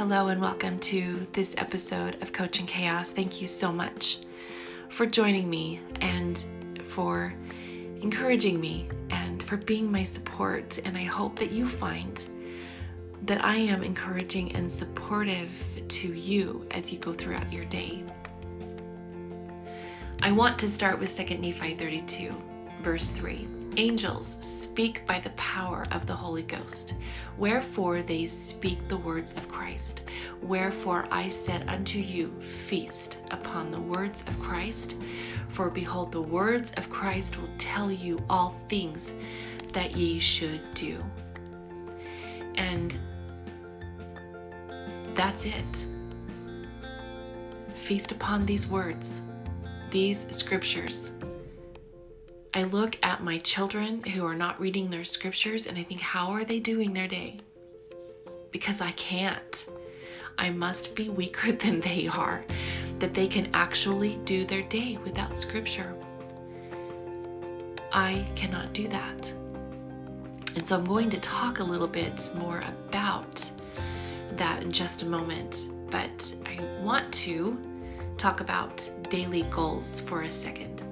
Hello, and welcome to this episode of Coaching Chaos. Thank you so much for joining me and for encouraging me and for being my support. And I hope that you find that I am encouraging and supportive to you as you go throughout your day. I want to start with 2 Nephi 32, verse 3. Angels speak by the power of the Holy Ghost. Wherefore they speak the words of Christ. Wherefore I said unto you, Feast upon the words of Christ. For behold, the words of Christ will tell you all things that ye should do. And that's it. Feast upon these words, these scriptures. I look at my children who are not reading their scriptures and I think, how are they doing their day? Because I can't. I must be weaker than they are, that they can actually do their day without scripture. I cannot do that. And so I'm going to talk a little bit more about that in just a moment, but I want to talk about daily goals for a second.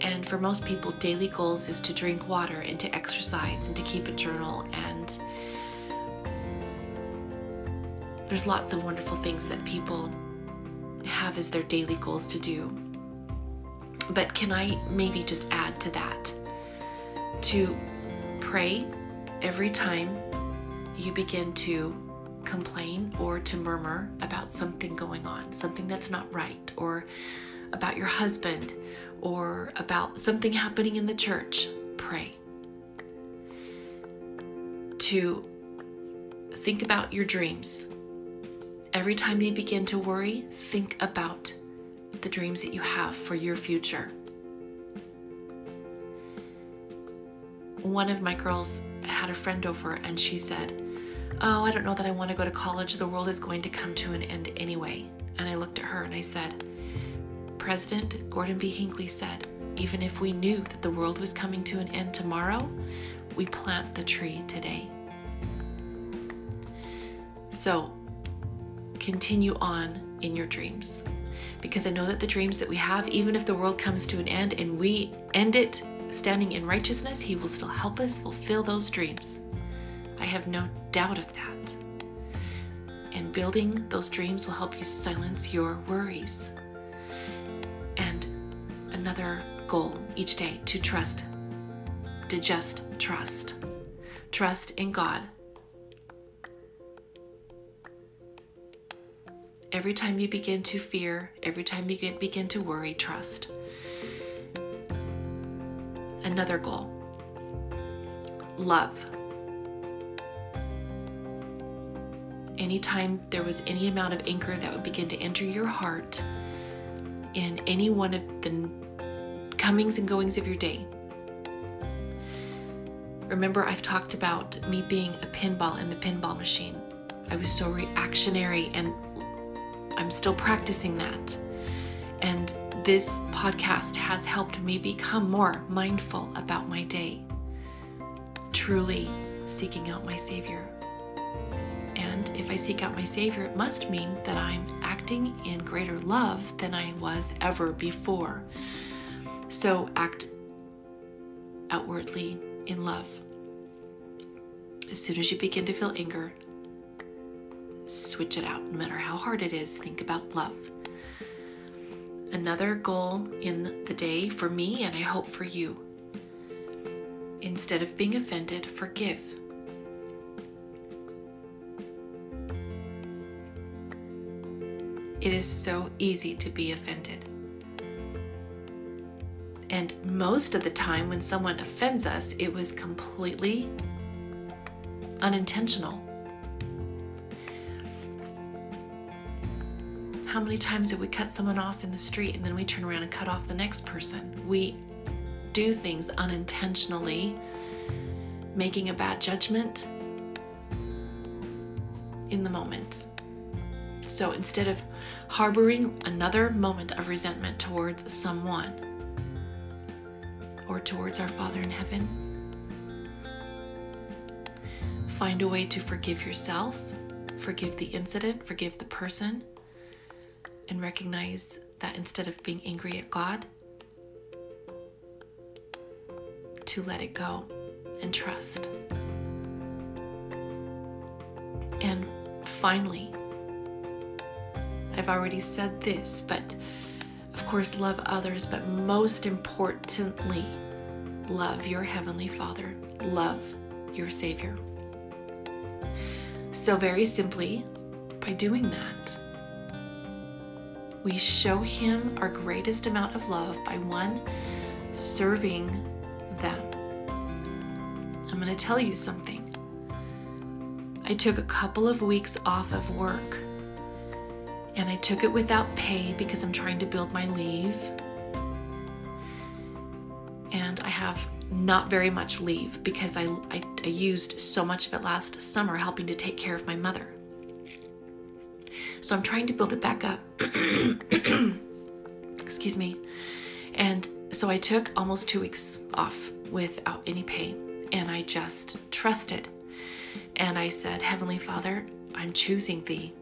And for most people, daily goals is to drink water and to exercise and to keep a journal. And there's lots of wonderful things that people have as their daily goals to do. But can I maybe just add to that? To pray every time you begin to complain or to murmur about something going on, something that's not right, or about your husband or about something happening in the church, pray. To think about your dreams. Every time you begin to worry, think about the dreams that you have for your future. One of my girls had a friend over and she said, Oh, I don't know that I want to go to college. The world is going to come to an end anyway. And I looked at her and I said, President Gordon B. Hinckley said, even if we knew that the world was coming to an end tomorrow, we plant the tree today. So continue on in your dreams. Because I know that the dreams that we have, even if the world comes to an end and we end it standing in righteousness, He will still help us fulfill those dreams. I have no doubt of that. And building those dreams will help you silence your worries another goal each day to trust, to just trust. Trust in God. Every time you begin to fear, every time you begin to worry, trust. Another goal love. Anytime there was any amount of anger that would begin to enter your heart in any one of the comings and goings of your day. Remember, I've talked about me being a pinball in the pinball machine. I was so reactionary, and I'm still practicing that. And this podcast has helped me become more mindful about my day, truly seeking out my Savior. And if I seek out my Savior, it must mean that I'm acting in greater love than I was ever before. So act outwardly in love. As soon as you begin to feel anger, switch it out. No matter how hard it is, think about love. Another goal in the day for me, and I hope for you, instead of being offended, forgive. It is so easy to be offended. And most of the time, when someone offends us, it was completely unintentional. How many times did we cut someone off in the street and then we turn around and cut off the next person? We do things unintentionally, making a bad judgment in the moment. So instead of harboring another moment of resentment towards someone, or towards our Father in heaven. Find a way to forgive yourself, forgive the incident, forgive the person, and recognize that instead of being angry at God, to let it go and trust. And finally, I've already said this, but course, love others, but most importantly, love your Heavenly Father, love your Savior. So, very simply, by doing that, we show Him our greatest amount of love by one, serving them. I'm going to tell you something. I took a couple of weeks off of work and I took it without pay because I'm trying to build my leave. And I have not very much leave because I, I, I, used so much of it last summer helping to take care of my mother. So I'm trying to build it back up. Excuse me. And so I took almost two weeks off without any pay. And I just trusted. And I said, Heavenly Father, I'm choosing thee.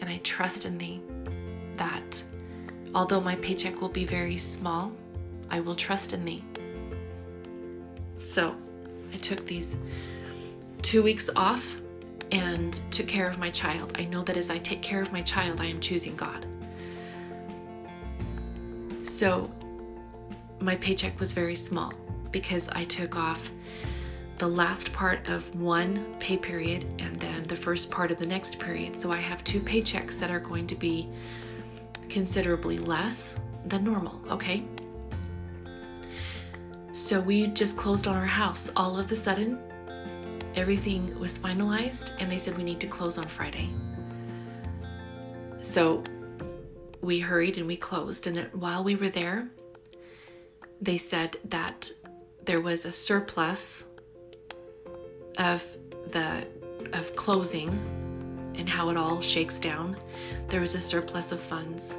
And I trust in thee that although my paycheck will be very small, I will trust in thee. So I took these two weeks off and took care of my child. I know that as I take care of my child, I am choosing God. So my paycheck was very small because I took off the last part of one pay period and then the first part of the next period. So I have two paychecks that are going to be considerably less than normal, okay? So we just closed on our house. All of a sudden, everything was finalized, and they said we need to close on Friday. So we hurried and we closed. And while we were there, they said that there was a surplus of the of closing and how it all shakes down. There was a surplus of funds.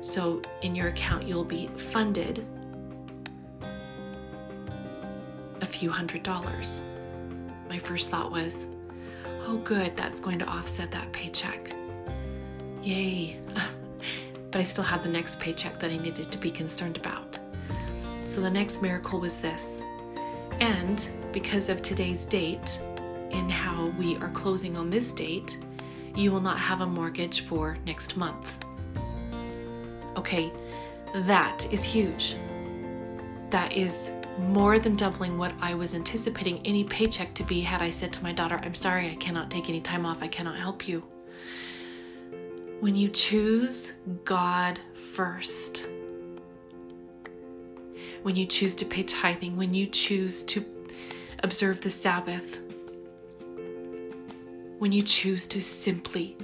So in your account you'll be funded a few hundred dollars. My first thought was, oh good, that's going to offset that paycheck. Yay. But I still had the next paycheck that I needed to be concerned about. So the next miracle was this. And because of today's date, in how we are closing on this date, you will not have a mortgage for next month. Okay, that is huge. That is more than doubling what I was anticipating any paycheck to be had I said to my daughter, I'm sorry, I cannot take any time off, I cannot help you. When you choose God first, when you choose to pay tithing, when you choose to observe the Sabbath, when you choose to simply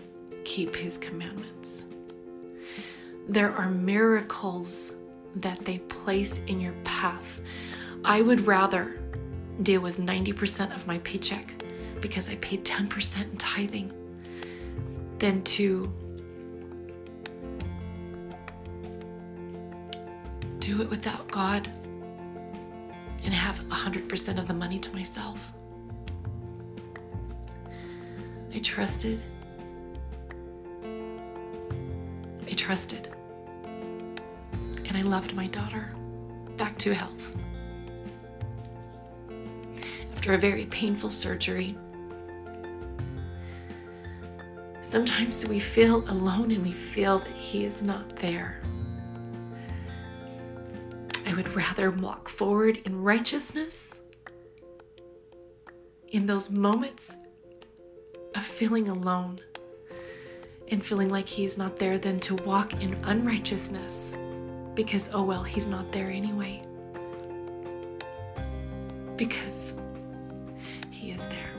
keep His commandments. There are miracles that they place in your path. I would rather deal with 90% of my paycheck because I paid 10% in tithing than to do it without God and have 100% of the money to myself. I trusted. I trusted. And I loved my daughter back to health. After a very painful surgery, sometimes we feel alone and we feel that He is not there. Would rather walk forward in righteousness in those moments of feeling alone and feeling like He's not there than to walk in unrighteousness because, oh well, He's not there anyway. Because He is there.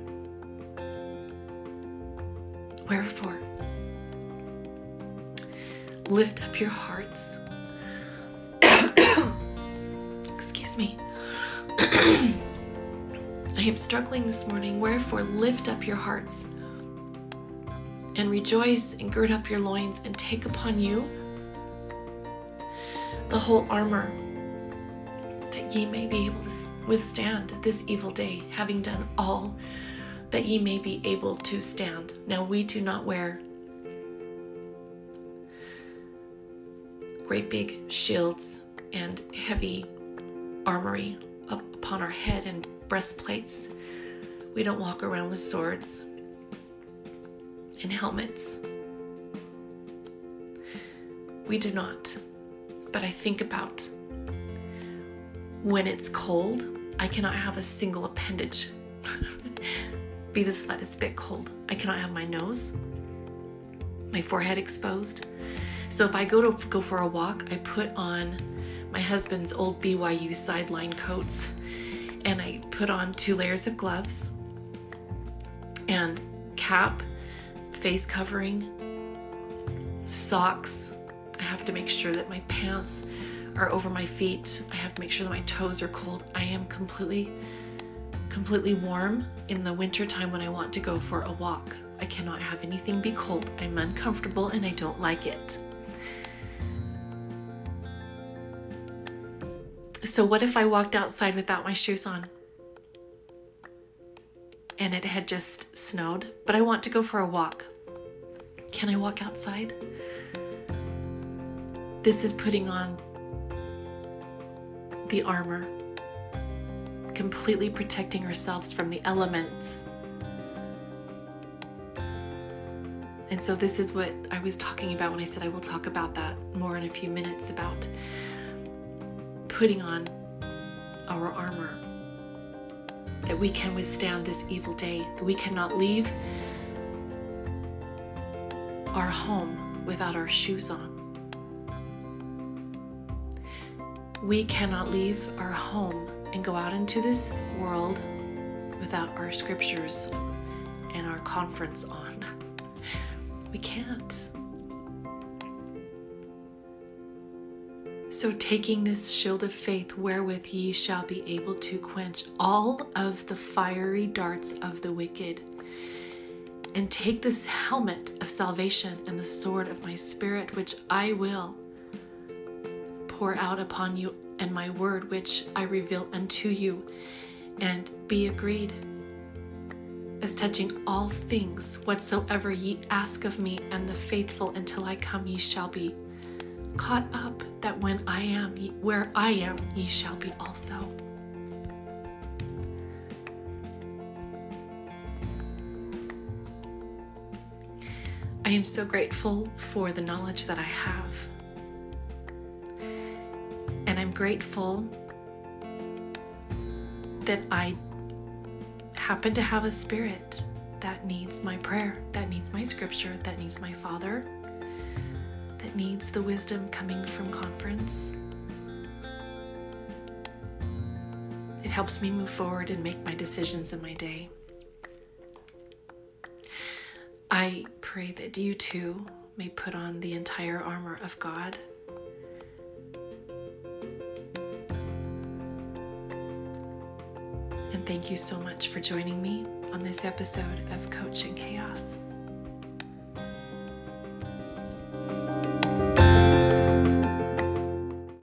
lift up your hearts. Excuse me. I am struggling this morning, wherefore lift up your hearts and rejoice and gird up your loins and take upon you the whole armor that ye may be able to withstand this evil day, having done all that ye may be able to stand. Now we do not wear great big shields and heavy armory up upon our head and breastplates. We don't walk around with swords and helmets. We do not. But I think about when it's cold, I cannot have a single appendage be the slightest bit cold. I cannot have my nose, my forehead exposed. So if I go to go for a walk, I put on my husband's old BYU sideline coats and I put on two layers of gloves and cap, face covering, socks. I have to make sure that my pants are over my feet. I have to make sure that my toes are cold. I am completely completely warm in the winter time when I want to go for a walk. I cannot have anything be cold. I'm uncomfortable and I don't like it. So, what if I walked outside without my shoes on? And it had just snowed, but I want to go for a walk. Can I walk outside? This is putting on the armor, completely protecting ourselves from the elements. And so, this is what I was talking about when I said I will talk about that more in a few minutes about putting on our armor, that we can withstand this evil day, that we cannot leave our home without our shoes on. We cannot leave our home and go out into this world without our scriptures and our conference on. We can't. So, taking this shield of faith, wherewith ye shall be able to quench all of the fiery darts of the wicked, and take this helmet of salvation and the sword of my spirit, which I will pour out upon you, and my word, which I reveal unto you, and be agreed. As touching all things whatsoever ye ask of me, and the faithful until I come, ye shall be caught up that when I am where I am, ye shall be also. I am so grateful for the knowledge that I have. And I'm grateful that I happen to have a spirit that needs my prayer, that needs my scripture, that needs my Father, needs the wisdom coming from conference. It helps me move forward and make my decisions in my day. I pray that you too may put on the entire armor of God. And thank you so much for joining me on this episode of Coaching Chaos.